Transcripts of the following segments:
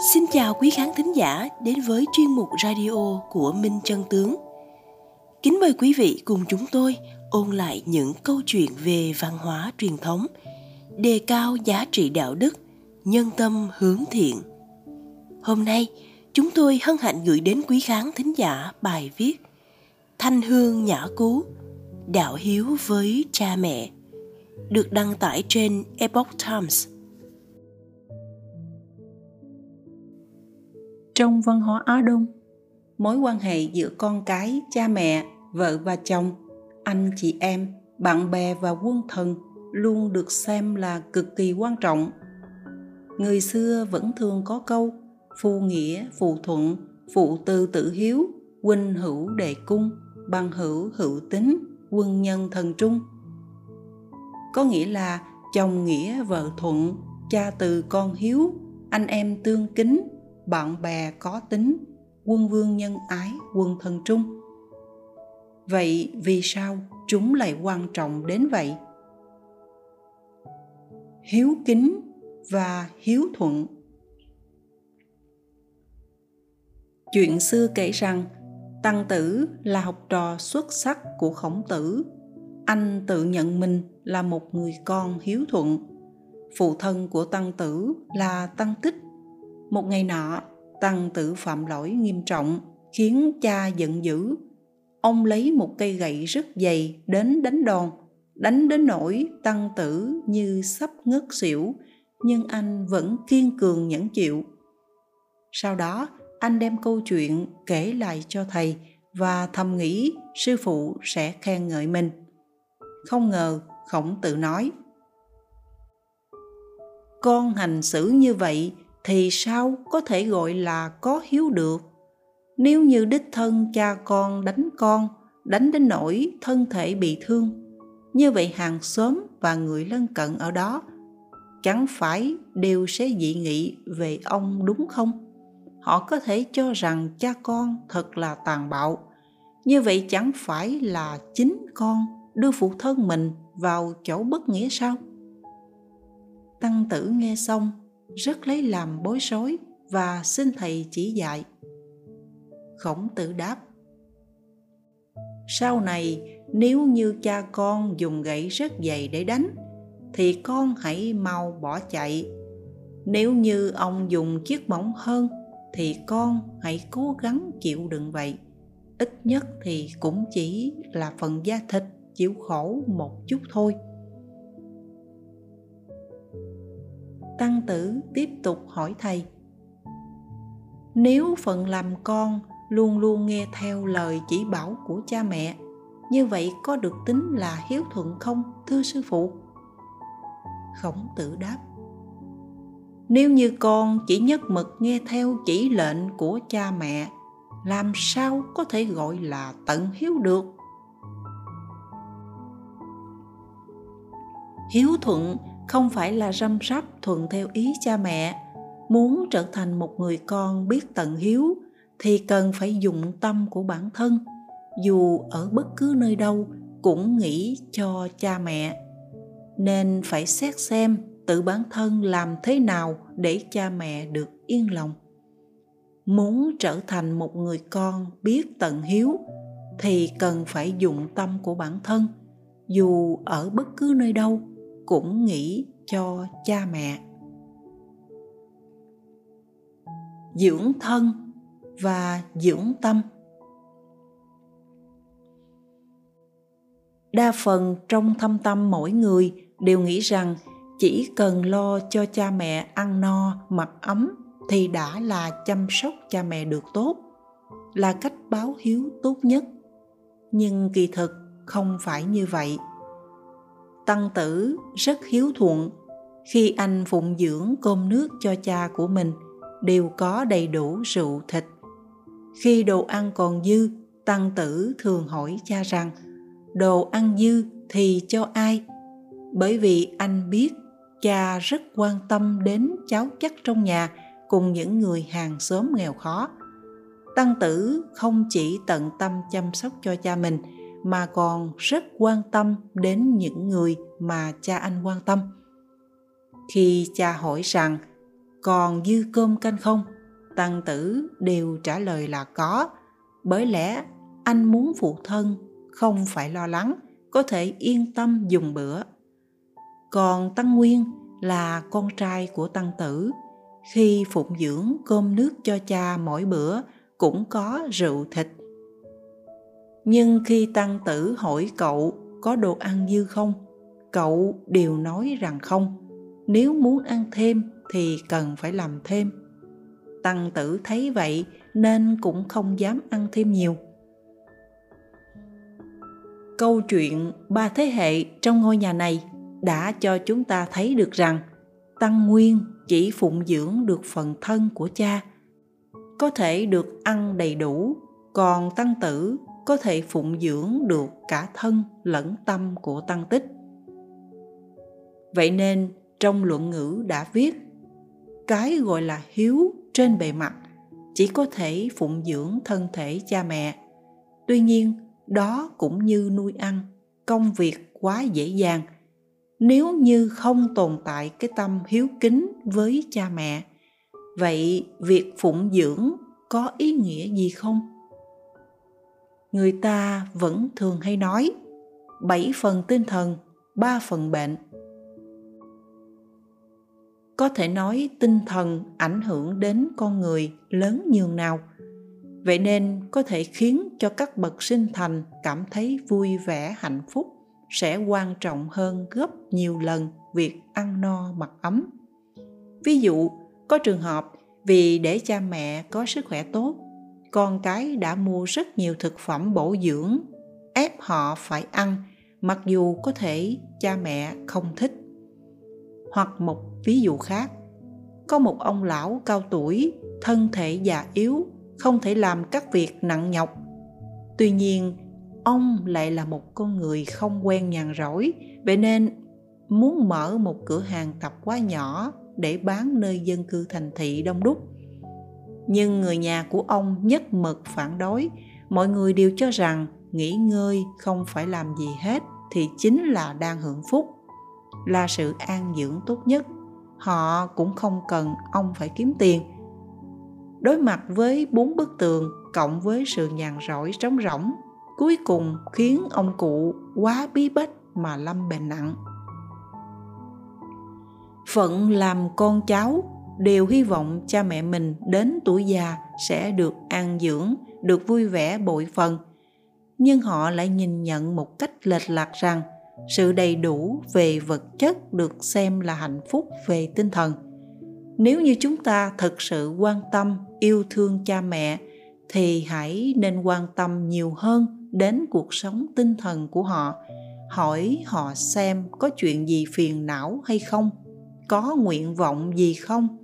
Xin chào quý khán thính giả đến với chuyên mục radio của Minh Trân Tướng. Kính mời quý vị cùng chúng tôi ôn lại những câu chuyện về văn hóa truyền thống, đề cao giá trị đạo đức, nhân tâm hướng thiện. Hôm nay, chúng tôi hân hạnh gửi đến quý khán thính giả bài viết Thanh hương nhã cú, đạo hiếu với cha mẹ, được đăng tải trên Epoch Times – Trong văn hóa Á Đông, mối quan hệ giữa con cái, cha mẹ, vợ và chồng, anh chị em, bạn bè và quân thần luôn được xem là cực kỳ quan trọng. Người xưa vẫn thường có câu phu nghĩa, phụ thuận, phụ tư tử hiếu, huynh hữu đệ cung, bằng hữu hữu tính, quân nhân thần trung. Có nghĩa là chồng nghĩa vợ thuận, cha từ con hiếu, anh em tương kính, bạn bè có tính, quân vương nhân ái, quân thần trung. Vậy vì sao chúng lại quan trọng đến vậy? Hiếu kính và hiếu thuận. Chuyện xưa kể rằng, tăng tử là học trò xuất sắc của khổng tử. Anh tự nhận mình là một người con hiếu thuận. Phụ thân của tăng tử là tăng tích một ngày nọ, tăng tử phạm lỗi nghiêm trọng, khiến cha giận dữ. Ông lấy một cây gậy rất dày đến đánh đòn, đánh đến nỗi tăng tử như sắp ngất xỉu, nhưng anh vẫn kiên cường nhẫn chịu. Sau đó, anh đem câu chuyện kể lại cho thầy và thầm nghĩ sư phụ sẽ khen ngợi mình. Không ngờ, khổng tử nói, Con hành xử như vậy thì sao có thể gọi là có hiếu được? Nếu như đích thân cha con đánh con, đánh đến nỗi thân thể bị thương, như vậy hàng xóm và người lân cận ở đó chẳng phải đều sẽ dị nghị về ông đúng không? Họ có thể cho rằng cha con thật là tàn bạo, như vậy chẳng phải là chính con đưa phụ thân mình vào chỗ bất nghĩa sao? Tăng tử nghe xong rất lấy làm bối rối và xin thầy chỉ dạy. Khổng tử đáp, sau này, nếu như cha con dùng gậy rất dày để đánh, thì con hãy mau bỏ chạy. Nếu như ông dùng chiếc mỏng hơn, thì con hãy cố gắng chịu đựng vậy. Ít nhất thì cũng chỉ là phần da thịt, chịu khổ một chút thôi. Tăng tử tiếp tục hỏi thầy. Nếu phận làm con luôn luôn nghe theo lời chỉ bảo của cha mẹ, như vậy có được tính là hiếu thuận không, thưa sư phụ? Khổng tử đáp. Nếu như con chỉ nhất mực nghe theo chỉ lệnh của cha mẹ, làm sao có thể gọi là tận hiếu được? Hiếu thuận không phải là răm rắp thuận theo ý cha mẹ. Muốn trở thành một người con biết tận hiếu, thì cần phải dụng tâm của bản thân. Dù ở bất cứ nơi đâu, cũng nghĩ cho cha mẹ. Nên phải xét xem tự bản thân làm thế nào để cha mẹ được yên lòng. Muốn trở thành một người con biết tận hiếu, thì cần phải dụng tâm của bản thân. Dù ở bất cứ nơi đâu cũng nghĩ cho cha mẹ. Dưỡng thân và dưỡng tâm. Đa phần trong thâm tâm mỗi người đều nghĩ rằng chỉ cần lo cho cha mẹ ăn no, mặc ấm thì đã là chăm sóc cha mẹ được tốt, là cách báo hiếu tốt nhất. Nhưng kỳ thực không phải như vậy. Tăng tử rất hiếu thuận khi anh phụng dưỡng cơm nước cho cha của mình đều có đầy đủ rượu thịt. Khi đồ ăn còn dư, Tăng tử thường hỏi cha rằng đồ ăn dư thì cho ai? Bởi vì anh biết cha rất quan tâm đến cháu chắc trong nhà cùng những người hàng xóm nghèo khó. Tăng tử không chỉ tận tâm chăm sóc cho cha mình mà còn rất quan tâm đến những người mà cha anh quan tâm. Khi cha hỏi rằng, còn dư cơm canh không? Tăng tử đều trả lời là có, bởi lẽ anh muốn phụ thân không phải lo lắng, có thể yên tâm dùng bữa. Còn tăng nguyên là con trai của tăng tử, khi phụng dưỡng cơm nước cho cha mỗi bữa cũng có rượu thịt nhưng khi tăng tử hỏi cậu có đồ ăn dư không, cậu đều nói rằng không. Nếu muốn ăn thêm thì cần phải làm thêm. Tăng tử thấy vậy nên cũng không dám ăn thêm nhiều. Câu chuyện ba thế hệ trong ngôi nhà này đã cho chúng ta thấy được rằng tăng nguyên chỉ phụng dưỡng được phần thân của cha, có thể được ăn đầy đủ, còn tăng tử có thể phụng dưỡng được cả thân lẫn tâm của tăng tích. Vậy nên trong luận ngữ đã viết, cái gọi là hiếu trên bề mặt chỉ có thể phụng dưỡng thân thể cha mẹ. Tuy nhiên, đó cũng như nuôi ăn, công việc quá dễ dàng. Nếu như không tồn tại cái tâm hiếu kính với cha mẹ, vậy việc phụng dưỡng có ý nghĩa gì không? Người ta vẫn thường hay nói, bảy phần tinh thần, ba phần bệnh. Có thể nói tinh thần ảnh hưởng đến con người lớn nhường nào. Vậy nên có thể khiến cho các bậc sinh thành cảm thấy vui vẻ, hạnh phúc sẽ quan trọng hơn gấp nhiều lần việc ăn no mặc ấm. Ví dụ, có trường hợp vì để cha mẹ có sức khỏe tốt con cái đã mua rất nhiều thực phẩm bổ dưỡng, ép họ phải ăn, mặc dù có thể cha mẹ không thích. Hoặc một ví dụ khác, có một ông lão cao tuổi, thân thể già yếu, không thể làm các việc nặng nhọc. Tuy nhiên, ông lại là một con người không quen nhàn rỗi, vậy nên muốn mở một cửa hàng tạp hóa nhỏ để bán nơi dân cư thành thị đông đúc nhưng người nhà của ông nhất mực phản đối. Mọi người đều cho rằng nghỉ ngơi không phải làm gì hết thì chính là đang hưởng phúc. Là sự an dưỡng tốt nhất. Họ cũng không cần ông phải kiếm tiền. Đối mặt với bốn bức tường cộng với sự nhàn rỗi trống rỗng, cuối cùng khiến ông cụ quá bí bách mà lâm bệnh nặng. Phận làm con cháu đều hy vọng cha mẹ mình đến tuổi già sẽ được an dưỡng, được vui vẻ bội phần. Nhưng họ lại nhìn nhận một cách lệch lạc rằng sự đầy đủ về vật chất được xem là hạnh phúc về tinh thần. Nếu như chúng ta thực sự quan tâm, yêu thương cha mẹ, thì hãy nên quan tâm nhiều hơn đến cuộc sống tinh thần của họ. Hỏi họ xem có chuyện gì phiền não hay không, có nguyện vọng gì không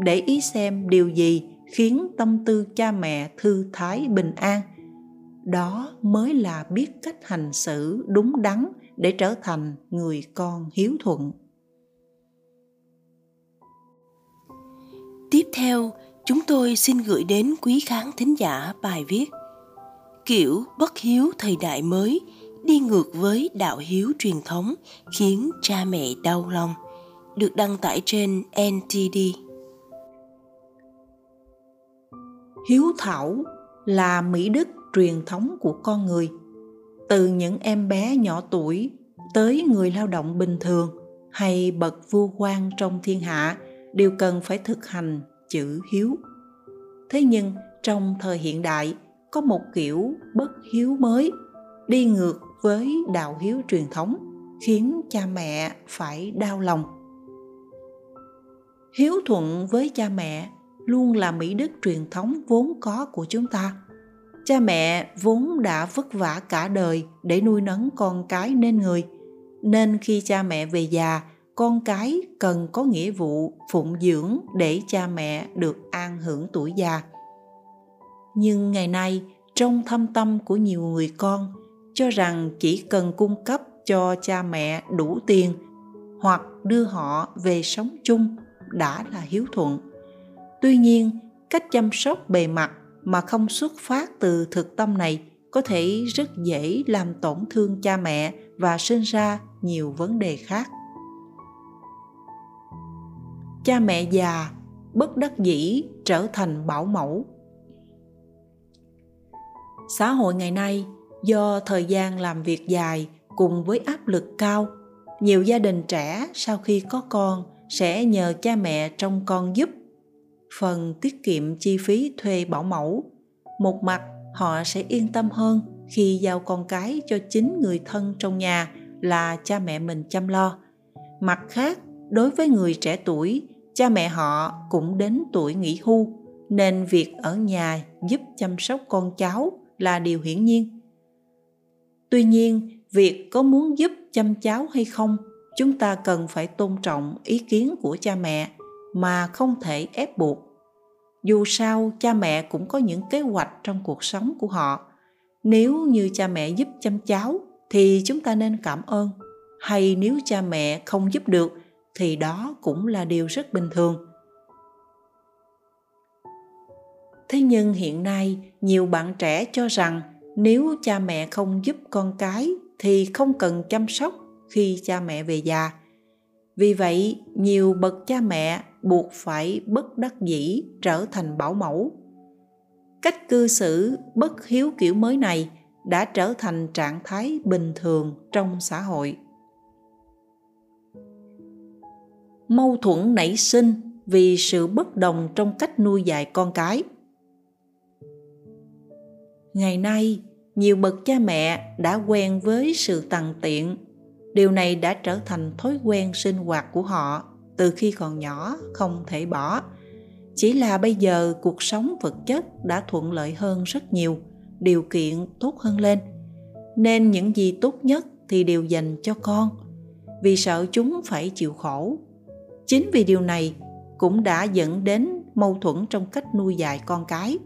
để ý xem điều gì khiến tâm tư cha mẹ thư thái bình an đó mới là biết cách hành xử đúng đắn để trở thành người con hiếu thuận tiếp theo, chúng tôi xin gửi đến quý khán thính giả bài viết kiểu bất hiếu thời đại mới đi ngược với đạo hiếu truyền thống khiến cha mẹ đau lòng, được đăng tải trên NTD. Hiếu thảo là mỹ đức truyền thống của con người – từ những em bé nhỏ tuổi tới người lao động bình thường hay bậc vua quan trong thiên hạ đều cần phải thực hành chữ hiếu. Thế nhưng trong thời hiện đại, có một kiểu bất hiếu mới, đi ngược với đạo hiếu truyền thống, khiến cha mẹ phải đau lòng. Hiếu thuận với cha mẹ luôn là mỹ đức truyền thống vốn có của chúng ta. Cha mẹ vốn đã vất vả cả đời để nuôi nấng con cái nên người. Nên khi cha mẹ về già, con cái cần có nghĩa vụ phụng dưỡng để cha mẹ được an hưởng tuổi già. Nhưng ngày nay, trong thâm tâm của nhiều người con, cho rằng chỉ cần cung cấp cho cha mẹ đủ tiền hoặc đưa họ về sống chung đã là hiếu thuận tuy nhiên, cách chăm sóc bề mặt mà không xuất phát từ thực tâm này có thể rất dễ làm tổn thương cha mẹ và sinh ra nhiều vấn đề khác. Cha mẹ già bất đắc dĩ trở thành bảo mẫu. Xã hội ngày nay do thời gian làm việc dài cùng với áp lực cao, nhiều gia đình trẻ sau khi có con sẽ nhờ cha mẹ trông con giúp phần tiết kiệm chi phí thuê bảo mẫu. Một mặt, họ sẽ yên tâm hơn khi giao con cái cho chính người thân trong nhà là cha mẹ mình chăm lo. Mặt khác, đối với người trẻ tuổi, cha mẹ họ cũng đến tuổi nghỉ hưu, nên việc ở nhà giúp chăm sóc con cháu là điều hiển nhiên. Tuy nhiên, việc có muốn giúp chăm cháu hay không, chúng ta cần phải tôn trọng ý kiến của cha mẹ mà không thể ép buộc dù sao, cha mẹ cũng có những kế hoạch trong cuộc sống của họ. Nếu như cha mẹ giúp chăm cháu, thì chúng ta nên cảm ơn. Hay nếu cha mẹ không giúp được, thì đó cũng là điều rất bình thường. Thế nhưng hiện nay, nhiều bạn trẻ cho rằng nếu cha mẹ không giúp con cái, thì không cần chăm sóc khi cha mẹ về già vì vậy, nhiều bậc cha mẹ buộc phải bất đắc dĩ trở thành bảo mẫu. Cách cư xử bất hiếu kiểu mới này đã trở thành trạng thái bình thường trong xã hội. Mâu thuẫn nảy sinh vì sự bất đồng trong cách nuôi dạy con cái. Ngày nay, nhiều bậc cha mẹ đã quen với sự tằn tiện điều này đã trở thành thói quen sinh hoạt của họ từ khi còn nhỏ, không thể bỏ. Chỉ là bây giờ cuộc sống vật chất đã thuận lợi hơn rất nhiều, điều kiện tốt hơn lên. Nên những gì tốt nhất thì đều dành cho con, vì sợ chúng phải chịu khổ. Chính vì điều này cũng đã dẫn đến mâu thuẫn trong cách nuôi dạy con cái,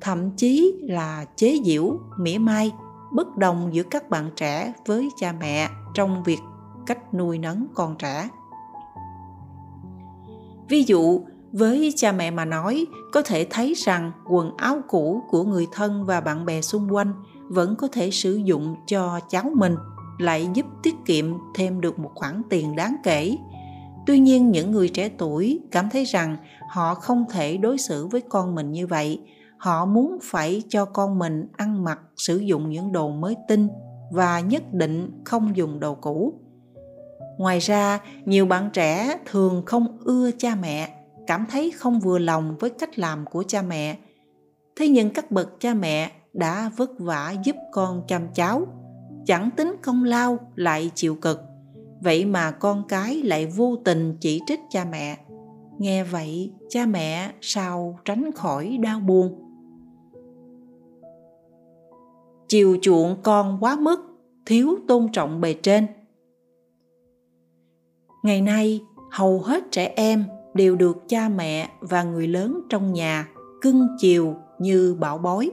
thậm chí là chế giễu, mỉa mai bất đồng giữa các bạn trẻ với cha mẹ trong việc cách nuôi nấng con trẻ. Ví dụ, với cha mẹ mà nói, có thể thấy rằng quần áo cũ của người thân và bạn bè xung quanh vẫn có thể sử dụng cho cháu mình, lại giúp tiết kiệm thêm được một khoản tiền đáng kể. Tuy nhiên, những người trẻ tuổi cảm thấy rằng họ không thể đối xử với con mình như vậy họ muốn phải cho con mình ăn mặc, sử dụng những đồ mới tinh và nhất định không dùng đồ cũ. Ngoài ra, nhiều bạn trẻ thường không ưa cha mẹ, cảm thấy không vừa lòng với cách làm của cha mẹ. Thế nhưng các bậc cha mẹ đã vất vả giúp con chăm cháu, chẳng tính công lao lại chịu cực. Vậy mà con cái lại vô tình chỉ trích cha mẹ. Nghe vậy, cha mẹ sao tránh khỏi đau buồn? Chiều chuộng con quá mức, thiếu tôn trọng bề trên. Ngày nay, hầu hết trẻ em đều được cha mẹ và người lớn trong nhà cưng chiều như bảo bối.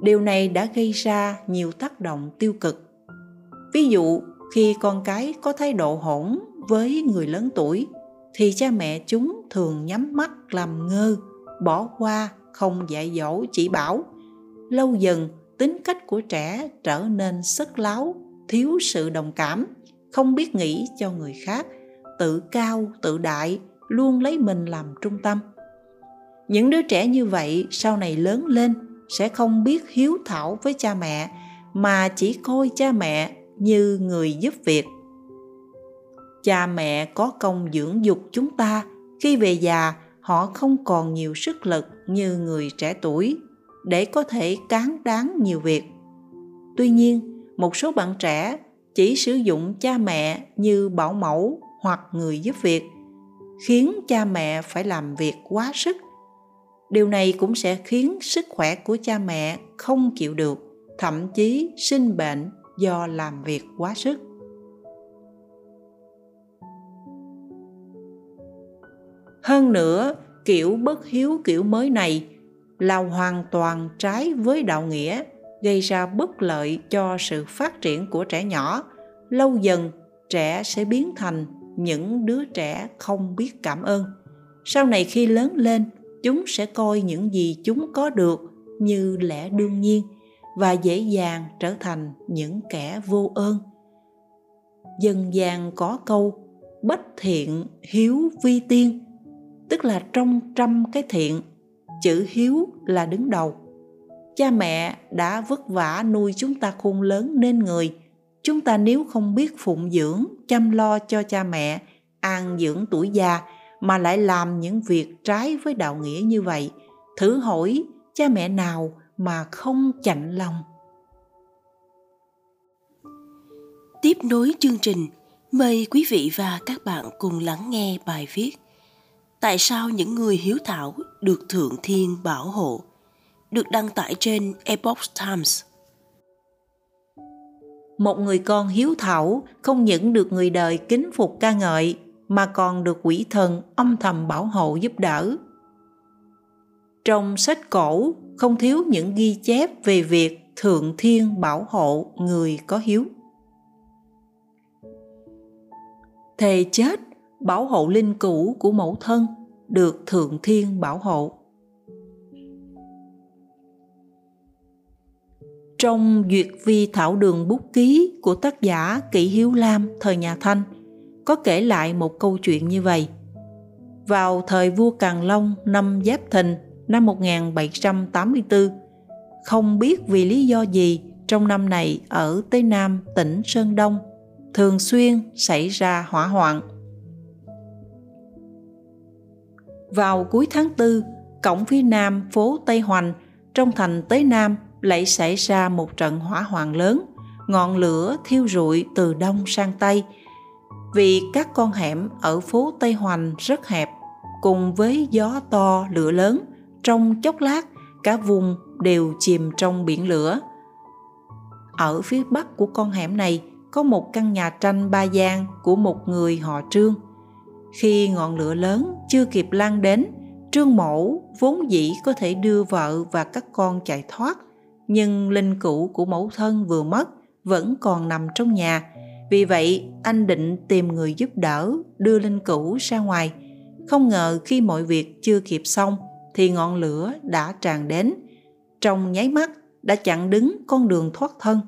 Điều này đã gây ra nhiều tác động tiêu cực. Ví dụ, khi con cái có thái độ hỗn với người lớn tuổi, thì cha mẹ chúng thường nhắm mắt làm ngơ, bỏ qua, không dạy dỗ chỉ bảo, lâu dần tính cách của trẻ trở nên sức láo, thiếu sự đồng cảm, không biết nghĩ cho người khác, tự cao, tự đại, luôn lấy mình làm trung tâm. Những đứa trẻ như vậy sau này lớn lên sẽ không biết hiếu thảo với cha mẹ, mà chỉ coi cha mẹ như người giúp việc. Cha mẹ có công dưỡng dục chúng ta, khi về già họ không còn nhiều sức lực như người trẻ tuổi để có thể cán đáng nhiều việc. Tuy nhiên, một số bạn trẻ chỉ sử dụng cha mẹ như bảo mẫu hoặc người giúp việc, khiến cha mẹ phải làm việc quá sức. Điều này cũng sẽ khiến sức khỏe của cha mẹ không chịu được, thậm chí sinh bệnh do làm việc quá sức. Hơn nữa, kiểu bất hiếu kiểu mới này là hoàn toàn trái với đạo nghĩa, gây ra bất lợi cho sự phát triển của trẻ nhỏ. Lâu dần, trẻ sẽ biến thành những đứa trẻ không biết cảm ơn. Sau này khi lớn lên, chúng sẽ coi những gì chúng có được như lẽ đương nhiên và dễ dàng trở thành những kẻ vô ơn. Dân gian có câu bách thiện hiếu vi tiên tức là trong trăm cái thiện chữ hiếu là đứng đầu. Cha mẹ đã vất vả nuôi chúng ta khôn lớn nên người. Chúng ta nếu không biết phụng dưỡng, chăm lo cho cha mẹ, an dưỡng tuổi già mà lại làm những việc trái với đạo nghĩa như vậy, thử hỏi cha mẹ nào mà không chạnh lòng. Tiếp nối chương trình, mời quý vị và các bạn cùng lắng nghe bài viết tại sao những người hiếu thảo được thượng thiên bảo hộ được đăng tải trên epoch times một người con hiếu thảo không những được người đời kính phục ca ngợi, mà còn được quỷ thần âm thầm bảo hộ giúp đỡ. Trong sách cổ, không thiếu những ghi chép về việc thượng thiên bảo hộ người có hiếu. Thề chết bảo hộ linh cữu của mẫu thân được thượng thiên bảo hộ. Trong duyệt vi thảo đường bút ký của tác giả Kỷ Hiếu Lam thời nhà Thanh có kể lại một câu chuyện như vậy. Vào thời vua Càn Long năm Giáp Thìn năm 1784, không biết vì lý do gì trong năm này ở Tây Nam tỉnh Sơn Đông thường xuyên xảy ra hỏa hoạn. Vào cuối tháng 4, cổng phía nam phố Tây Hoành trong thành Tế Nam lại xảy ra một trận hỏa hoạn lớn, ngọn lửa thiêu rụi từ đông sang tây. Vì các con hẻm ở phố Tây Hoành rất hẹp, cùng với gió to lửa lớn, trong chốc lát cả vùng đều chìm trong biển lửa. Ở phía bắc của con hẻm này có một căn nhà tranh ba gian của một người họ Trương. Khi ngọn lửa lớn chưa kịp lan đến, Trương Mẫu vốn dĩ có thể đưa vợ và các con chạy thoát nhưng linh cữu của mẫu thân vừa mất vẫn còn nằm trong nhà. Vì vậy, anh định tìm người giúp đỡ, đưa linh cữu ra ngoài. Không ngờ khi mọi việc chưa kịp xong, thì ngọn lửa đã tràn đến. Trong nháy mắt, đã chặn đứng con đường thoát thân.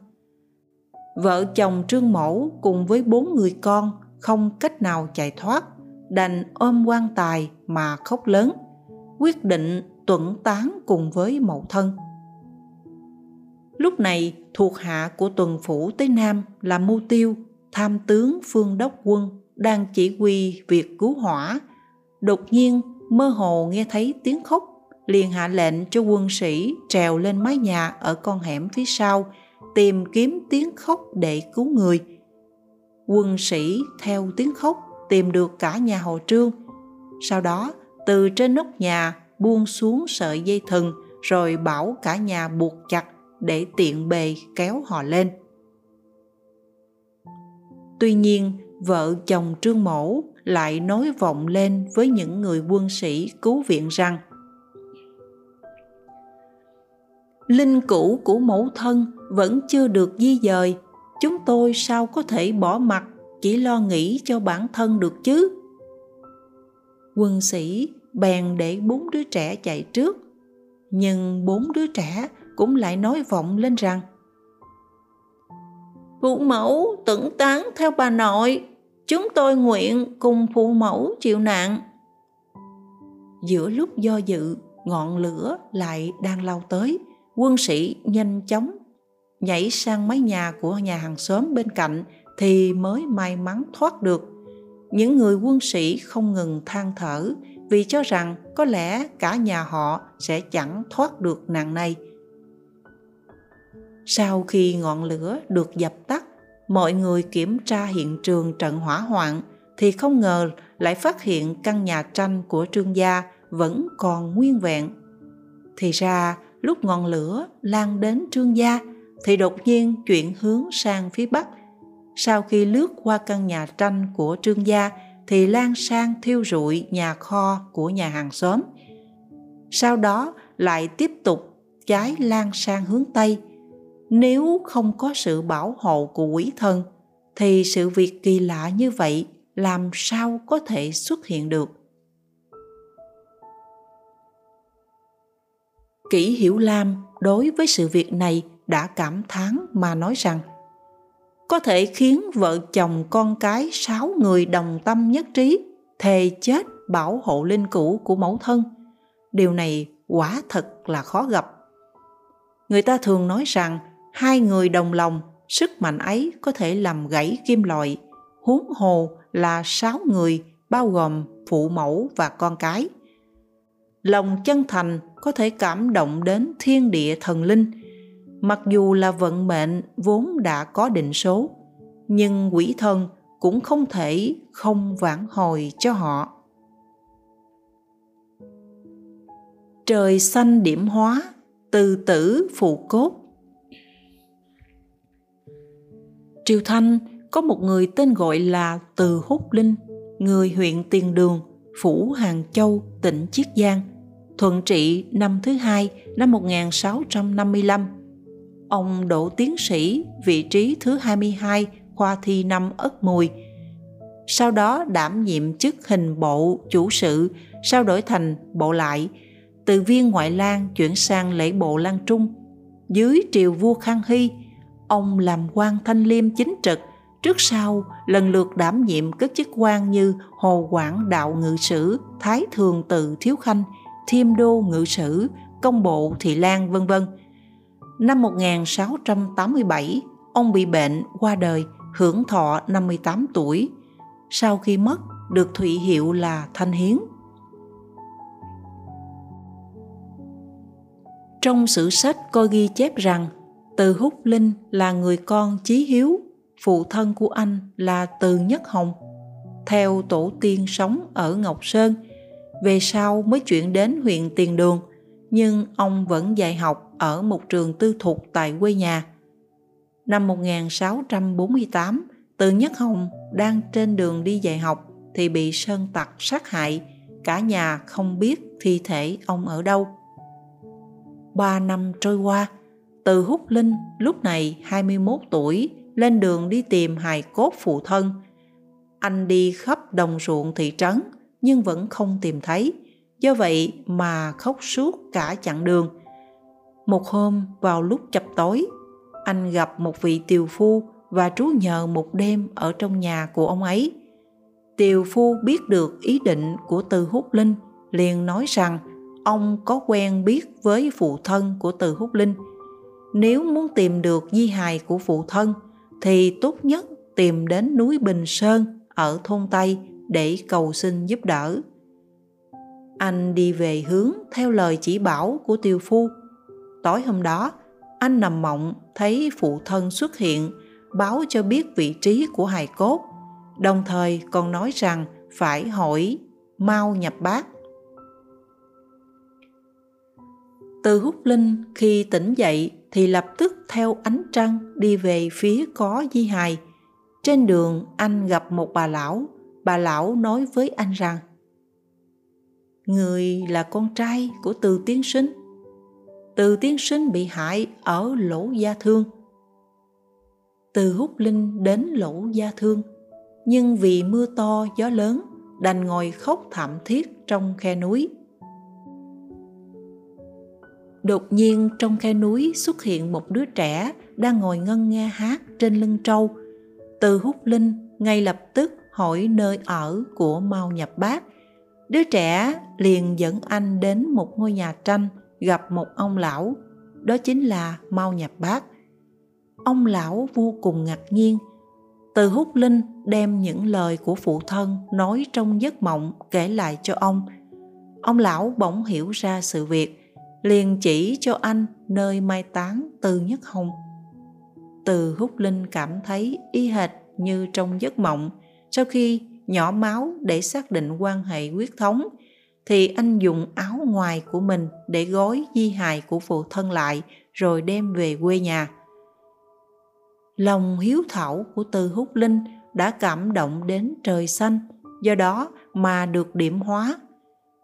Vợ chồng Trương Mẫu cùng với bốn người con không cách nào chạy thoát, đành ôm quan tài mà khóc lớn, quyết định tuẫn tán cùng với mẫu thân. Lúc này, thuộc hạ của tuần phủ tới Nam là Mưu Tiêu, tham tướng phương đốc quân đang chỉ huy việc cứu hỏa. Đột nhiên, mơ hồ nghe thấy tiếng khóc, liền hạ lệnh cho quân sĩ trèo lên mái nhà ở con hẻm phía sau, tìm kiếm tiếng khóc để cứu người. Quân sĩ theo tiếng khóc tìm được cả nhà hồ trương. Sau đó, từ trên nóc nhà buông xuống sợi dây thừng rồi bảo cả nhà buộc chặt để tiện bề kéo họ lên. Tuy nhiên, vợ chồng Trương mẫu lại nói vọng lên với những người quân sĩ cứu viện rằng Linh cũ của mẫu thân vẫn chưa được di dời, chúng tôi sao có thể bỏ mặt chỉ lo nghĩ cho bản thân được chứ? Quân sĩ bèn để bốn đứa trẻ chạy trước, nhưng bốn đứa trẻ cũng lại nói vọng lên rằng Phụ mẫu tưởng tán theo bà nội, chúng tôi nguyện cùng phụ mẫu chịu nạn. Giữa lúc do dự, ngọn lửa lại đang lao tới, quân sĩ nhanh chóng nhảy sang mái nhà của nhà hàng xóm bên cạnh thì mới may mắn thoát được. Những người quân sĩ không ngừng than thở vì cho rằng có lẽ cả nhà họ sẽ chẳng thoát được nạn này. Sau khi ngọn lửa được dập tắt, mọi người kiểm tra hiện trường trận hỏa hoạn thì không ngờ lại phát hiện căn nhà tranh của trương gia vẫn còn nguyên vẹn. Thì ra lúc ngọn lửa lan đến trương gia thì đột nhiên chuyển hướng sang phía bắc. Sau khi lướt qua căn nhà tranh của trương gia thì lan sang thiêu rụi nhà kho của nhà hàng xóm. Sau đó lại tiếp tục cháy lan sang hướng Tây, nếu không có sự bảo hộ của quỷ thần thì sự việc kỳ lạ như vậy làm sao có thể xuất hiện được kỷ hiểu lam đối với sự việc này đã cảm thán mà nói rằng có thể khiến vợ chồng con cái sáu người đồng tâm nhất trí thề chết bảo hộ linh cữu của mẫu thân. Điều này quả thật là khó gặp. Người ta thường nói rằng hai người đồng lòng, sức mạnh ấy có thể làm gãy kim loại, huống hồ là sáu người bao gồm phụ mẫu và con cái. Lòng chân thành có thể cảm động đến thiên địa thần linh, mặc dù là vận mệnh vốn đã có định số, nhưng quỷ thần cũng không thể không vãn hồi cho họ. Trời xanh điểm hóa, từ tử phụ cốt. Triều Thanh có một người tên gọi là Từ Húc Linh, người huyện Tiền Đường, Phủ Hàng Châu, tỉnh Chiết Giang, thuận trị năm thứ hai năm 1655. Ông đỗ tiến sĩ vị trí thứ 22 khoa thi năm Ất Mùi. Sau đó đảm nhiệm chức hình bộ chủ sự, sau đổi thành bộ lại, từ viên ngoại lang chuyển sang lễ bộ lang Trung. Dưới triều vua Khang Hy, ông làm quan thanh liêm chính trực, trước sau lần lượt đảm nhiệm các chức quan như Hồ Quảng Đạo Ngự Sử, Thái Thường Tự Thiếu Khanh, Thiêm Đô Ngự Sử, Công Bộ Thị Lan vân vân. Năm 1687, ông bị bệnh qua đời, hưởng thọ 58 tuổi. Sau khi mất, được thụy hiệu là Thanh Hiến. Trong sử sách có ghi chép rằng Từ Húc Linh là người con chí hiếu, phụ thân của anh là Từ Nhất Hồng. Theo tổ tiên sống ở Ngọc Sơn, về sau mới chuyển đến huyện Tiền Đường, nhưng ông vẫn dạy học ở một trường tư thục tại quê nhà. Năm 1648, Từ Nhất Hồng đang trên đường đi dạy học thì bị sơn tặc sát hại, cả nhà không biết thi thể ông ở đâu. Ba năm trôi qua, Từ Húc Linh lúc này 21 tuổi lên đường đi tìm hài cốt phụ thân. Anh đi khắp đồng ruộng thị trấn nhưng vẫn không tìm thấy, do vậy mà khóc suốt cả chặng đường. Một hôm vào lúc chập tối, anh gặp một vị tiều phu và trú nhờ một đêm ở trong nhà của ông ấy. Tiều phu biết được ý định của Từ Húc Linh, liền nói rằng ông có quen biết với phụ thân của Từ Húc Linh. Nếu muốn tìm được di hài của phụ thân, thì tốt nhất tìm đến núi Bình Sơn ở thôn Tây để cầu xin giúp đỡ. Anh đi về hướng theo lời chỉ bảo của Tiều phu. Tối hôm đó, anh nằm mộng thấy phụ thân xuất hiện báo cho biết vị trí của hài cốt, đồng thời còn nói rằng phải hỏi mau nhập bát. Từ hút linh khi tỉnh dậy thì lập tức theo ánh trăng đi về phía có di hài. Trên đường anh gặp một bà lão, bà lão nói với anh rằng Người là con trai của từ tiến sinh. Từ tiến sinh bị hại ở lỗ gia thương. Từ hút linh đến lỗ gia thương, nhưng vì mưa to gió lớn đành ngồi khóc thảm thiết trong khe núi Đột nhiên trong khe núi xuất hiện một đứa trẻ đang ngồi ngân nghe hát trên lưng trâu. Từ hút linh ngay lập tức hỏi nơi ở của Mao Nhập Bác. Đứa trẻ liền dẫn anh đến một ngôi nhà tranh gặp một ông lão, đó chính là Mao Nhập Bác. Ông lão vô cùng ngạc nhiên. Từ hút linh đem những lời của phụ thân nói trong giấc mộng kể lại cho ông. Ông lão bỗng hiểu ra sự việc, liền chỉ cho anh nơi mai táng từ nhất hồng từ hút linh cảm thấy y hệt như trong giấc mộng sau khi nhỏ máu để xác định quan hệ huyết thống thì anh dùng áo ngoài của mình để gói di hài của phụ thân lại, rồi đem về quê nhà lòng hiếu thảo của từ Húc linh đã cảm động đến trời xanh, do đó mà được điểm hóa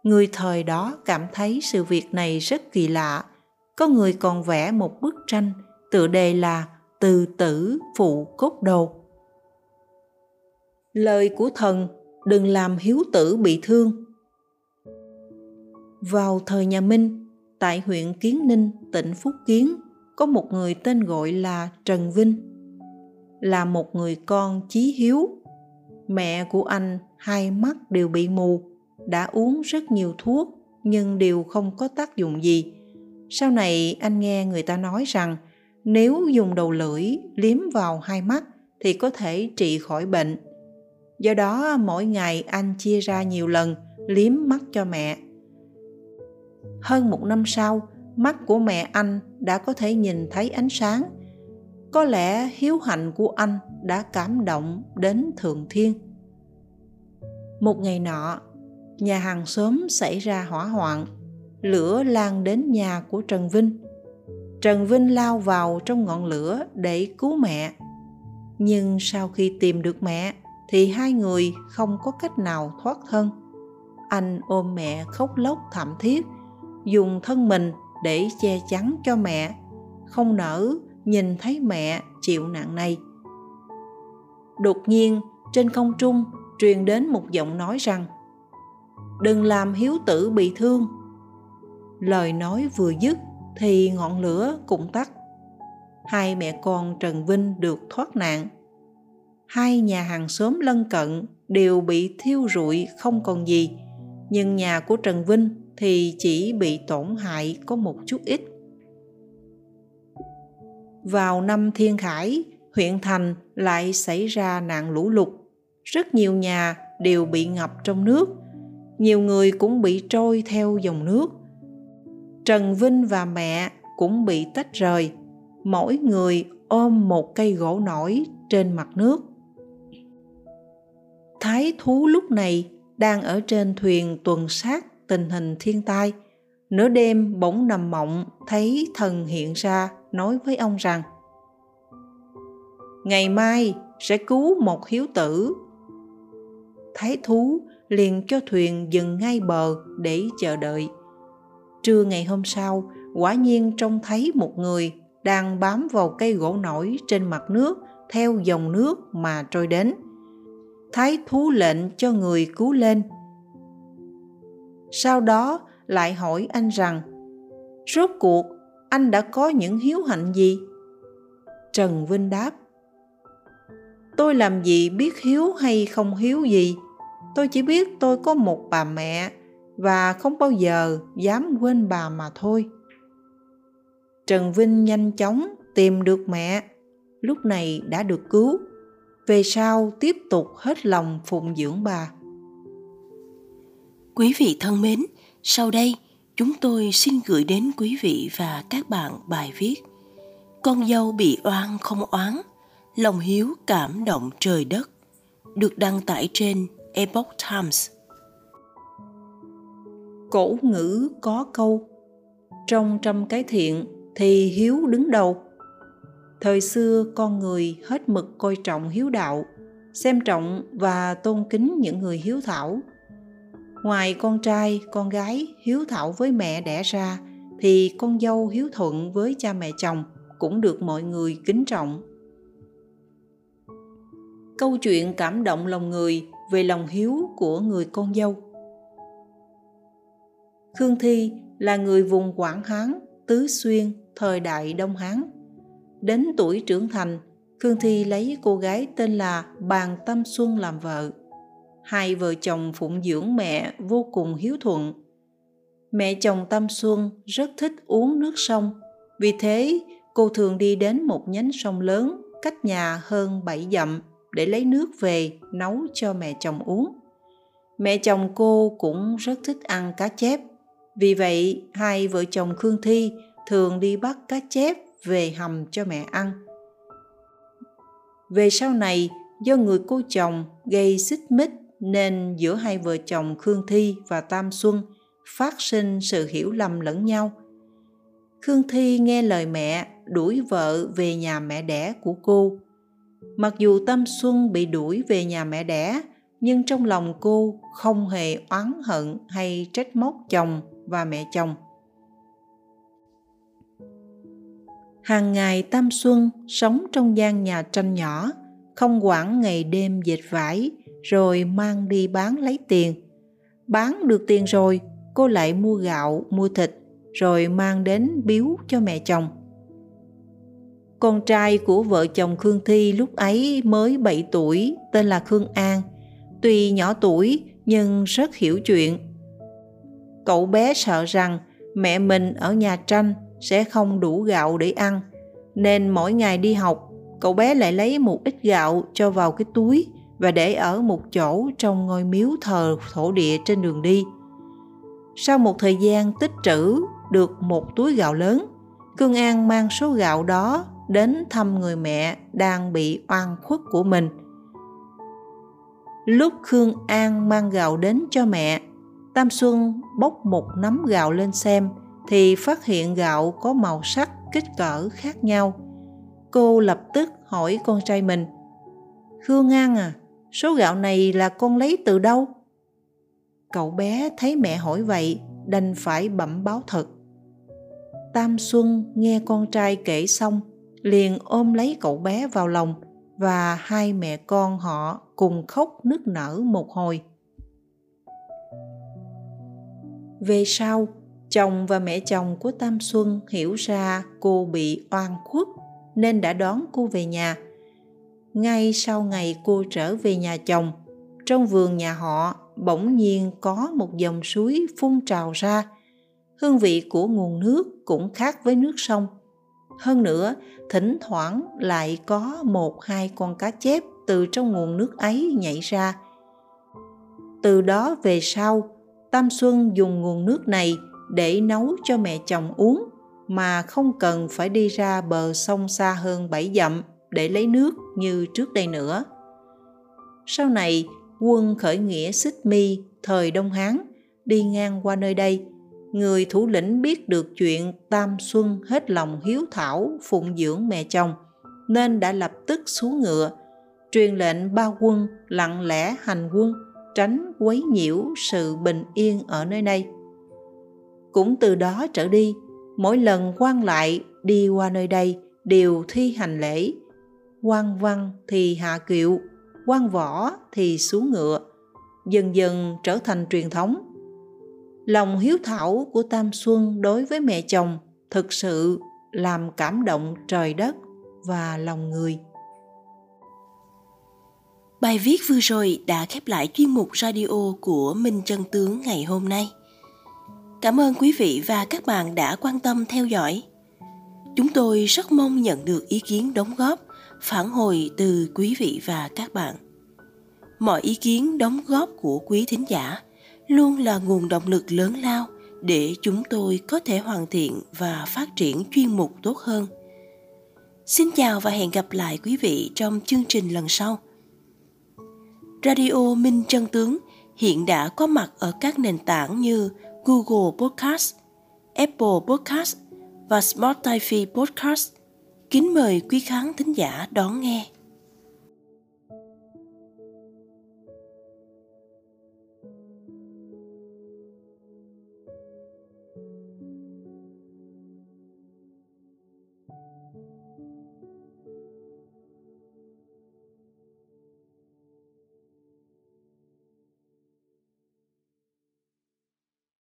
Người thời đó cảm thấy sự việc này rất kỳ lạ. Có người còn vẽ một bức tranh, tựa đề là Từ tử phụ cốt đầu. Lời của thần, đừng làm hiếu tử bị thương. Vào thời nhà Minh, tại huyện Kiến Ninh, tỉnh Phúc Kiến, có một người tên gọi là Trần Vinh. Là một người con chí hiếu. Mẹ của anh hai mắt đều bị mù đã uống rất nhiều thuốc nhưng đều không có tác dụng gì. Sau này anh nghe người ta nói rằng nếu dùng đầu lưỡi liếm vào hai mắt thì có thể trị khỏi bệnh. Do đó mỗi ngày anh chia ra nhiều lần liếm mắt cho mẹ. Hơn một năm sau, mắt của mẹ anh đã có thể nhìn thấy ánh sáng. Có lẽ hiếu hạnh của anh đã cảm động đến thượng thiên. Một ngày nọ, nhà hàng xóm xảy ra hỏa hoạn, lửa lan đến nhà của Trần Vinh. Trần Vinh lao vào trong ngọn lửa để cứu mẹ. Nhưng sau khi tìm được mẹ thì hai người không có cách nào thoát thân. Anh ôm mẹ khóc lóc thảm thiết, dùng thân mình để che chắn cho mẹ, không nỡ nhìn thấy mẹ chịu nạn này. Đột nhiên, trên không trung truyền đến một giọng nói rằng Đừng làm hiếu tử bị thương. Lời nói vừa dứt thì ngọn lửa cũng tắt. Hai mẹ con Trần Vinh được thoát nạn. Hai nhà hàng xóm lân cận đều bị thiêu rụi không còn gì, nhưng nhà của Trần Vinh thì chỉ bị tổn hại có một chút ít. Vào năm Thiên Khải, huyện thành lại xảy ra nạn lũ lụt. Rất nhiều nhà đều bị ngập trong nước, nhiều người cũng bị trôi theo dòng nước. Trần Vinh và mẹ cũng bị tách rời, mỗi người ôm một cây gỗ nổi trên mặt nước. Thái thú lúc này đang ở trên thuyền tuần sát tình hình thiên tai. Nửa đêm bỗng nằm mộng thấy thần hiện ra nói với ông rằng Ngày mai sẽ cứu một hiếu tử. Thái thú liền cho thuyền dừng ngay bờ để chờ đợi. Trưa ngày hôm sau, quả nhiên trông thấy một người đang bám vào cây gỗ nổi trên mặt nước theo dòng nước mà trôi đến. Thái thú lệnh cho người cứu lên. Sau đó lại hỏi anh rằng, Rốt cuộc, anh đã có những hiếu hạnh gì? Trần Vinh đáp, Tôi làm gì biết hiếu hay không hiếu gì. Tôi chỉ biết tôi có một bà mẹ Và không bao giờ dám quên bà mà thôi. Trần Vinh nhanh chóng tìm được mẹ, Lúc này đã được cứu. Về sau tiếp tục hết lòng phụng dưỡng bà. Quý vị thân mến, sau đây chúng tôi xin gửi đến quý vị và các bạn bài viết Con dâu bị oan không oán, lòng hiếu cảm động trời đất được đăng tải trên Epoch Times. Cổ ngữ có câu Trong trăm cái thiện thì hiếu đứng đầu. Thời xưa con người hết mực coi trọng hiếu đạo, xem trọng và tôn kính những người hiếu thảo – ngoài con trai, con gái hiếu thảo với mẹ đẻ ra, thì con dâu hiếu thuận với cha mẹ chồng cũng được mọi người kính trọng. Câu chuyện cảm động lòng người về lòng hiếu của người con dâu. Khương thi là người vùng quảng hán, tứ xuyên, thời đại đông hán. Đến tuổi trưởng thành, khương thi lấy cô gái tên là bàn tâm xuân làm vợ hai vợ chồng phụng dưỡng mẹ vô cùng hiếu thuận. Mẹ chồng Tâm Xuân rất thích uống nước sông, vì thế cô thường đi đến một nhánh sông lớn cách nhà hơn bảy dặm để lấy nước về nấu cho mẹ chồng uống. Mẹ chồng cô cũng rất thích ăn cá chép, vì vậy hai vợ chồng Khương Thi thường đi bắt cá chép về hầm cho mẹ ăn. Về sau này, do người cô chồng gây xích mích nên giữa hai vợ chồng Khương Thi và Tam Xuân phát sinh sự hiểu lầm lẫn nhau. Khương Thi nghe lời mẹ đuổi vợ về nhà mẹ đẻ của cô. Mặc dù Tam Xuân bị đuổi về nhà mẹ đẻ, nhưng trong lòng cô không hề oán hận hay trách móc chồng và mẹ chồng. Hàng ngày Tam Xuân sống trong gian nhà tranh nhỏ, không quản ngày đêm dệt vải, rồi mang đi bán lấy tiền. Bán được tiền rồi, cô lại mua gạo, mua thịt, rồi mang đến biếu cho mẹ chồng. Con trai của vợ chồng Khương Thi lúc ấy mới 7 tuổi, tên là Khương An. Tuy nhỏ tuổi nhưng rất hiểu chuyện. Cậu bé sợ rằng mẹ mình ở nhà tranh sẽ không đủ gạo để ăn, nên mỗi ngày đi học, cậu bé lại lấy một ít gạo cho vào cái túi và để ở một chỗ trong ngôi miếu thờ thổ địa trên đường đi. Sau một thời gian tích trữ được một túi gạo lớn, Cương An mang số gạo đó đến thăm người mẹ đang bị oan khuất của mình. Lúc Khương An mang gạo đến cho mẹ, Tam Xuân bốc một nắm gạo lên xem thì phát hiện gạo có màu sắc kích cỡ khác nhau. Cô lập tức hỏi con trai mình Khương An à, số gạo này là con lấy từ đâu? Cậu bé thấy mẹ hỏi vậy đành phải bẩm báo thật. Tam Xuân nghe con trai kể xong liền ôm lấy cậu bé vào lòng và hai mẹ con họ cùng khóc nức nở một hồi. Về sau, chồng và mẹ chồng của Tam Xuân hiểu ra cô bị oan khuất nên đã đón cô về nhà. Ngay sau ngày cô trở về nhà chồng, trong vườn nhà họ bỗng nhiên có một dòng suối phun trào ra. Hương vị của nguồn nước cũng khác với nước sông. Hơn nữa, thỉnh thoảng lại có một hai con cá chép từ trong nguồn nước ấy nhảy ra. Từ đó về sau, Tam Xuân dùng nguồn nước này để nấu cho mẹ chồng uống mà không cần phải đi ra bờ sông xa hơn bảy dặm để lấy nước như trước đây nữa. Sau này, quân khởi nghĩa xích mi thời Đông Hán đi ngang qua nơi đây, người thủ lĩnh biết được chuyện Tam Xuân hết lòng hiếu thảo phụng dưỡng mẹ chồng, nên đã lập tức xuống ngựa, truyền lệnh ba quân lặng lẽ hành quân, tránh quấy nhiễu sự bình yên ở nơi này. Cũng từ đó trở đi, mỗi lần quan lại đi qua nơi đây đều thi hành lễ quan văn thì hạ kiệu, quan võ thì xuống ngựa, dần dần trở thành truyền thống. Lòng hiếu thảo của Tam Xuân đối với mẹ chồng thực sự làm cảm động trời đất và lòng người. Bài viết vừa rồi đã khép lại chuyên mục radio của Minh Chân Tướng ngày hôm nay. Cảm ơn quý vị và các bạn đã quan tâm theo dõi. Chúng tôi rất mong nhận được ý kiến đóng góp, phản hồi từ quý vị và các bạn. Mọi ý kiến đóng góp của quý thính giả luôn là nguồn động lực lớn lao để chúng tôi có thể hoàn thiện và phát triển chuyên mục tốt hơn. Xin chào và hẹn gặp lại quý vị trong chương trình lần sau. Radio Minh Chân Tướng hiện đã có mặt ở các nền tảng như Google Podcast, Apple Podcast và Spotify Podcast. Kính mời quý khán thính giả đón nghe.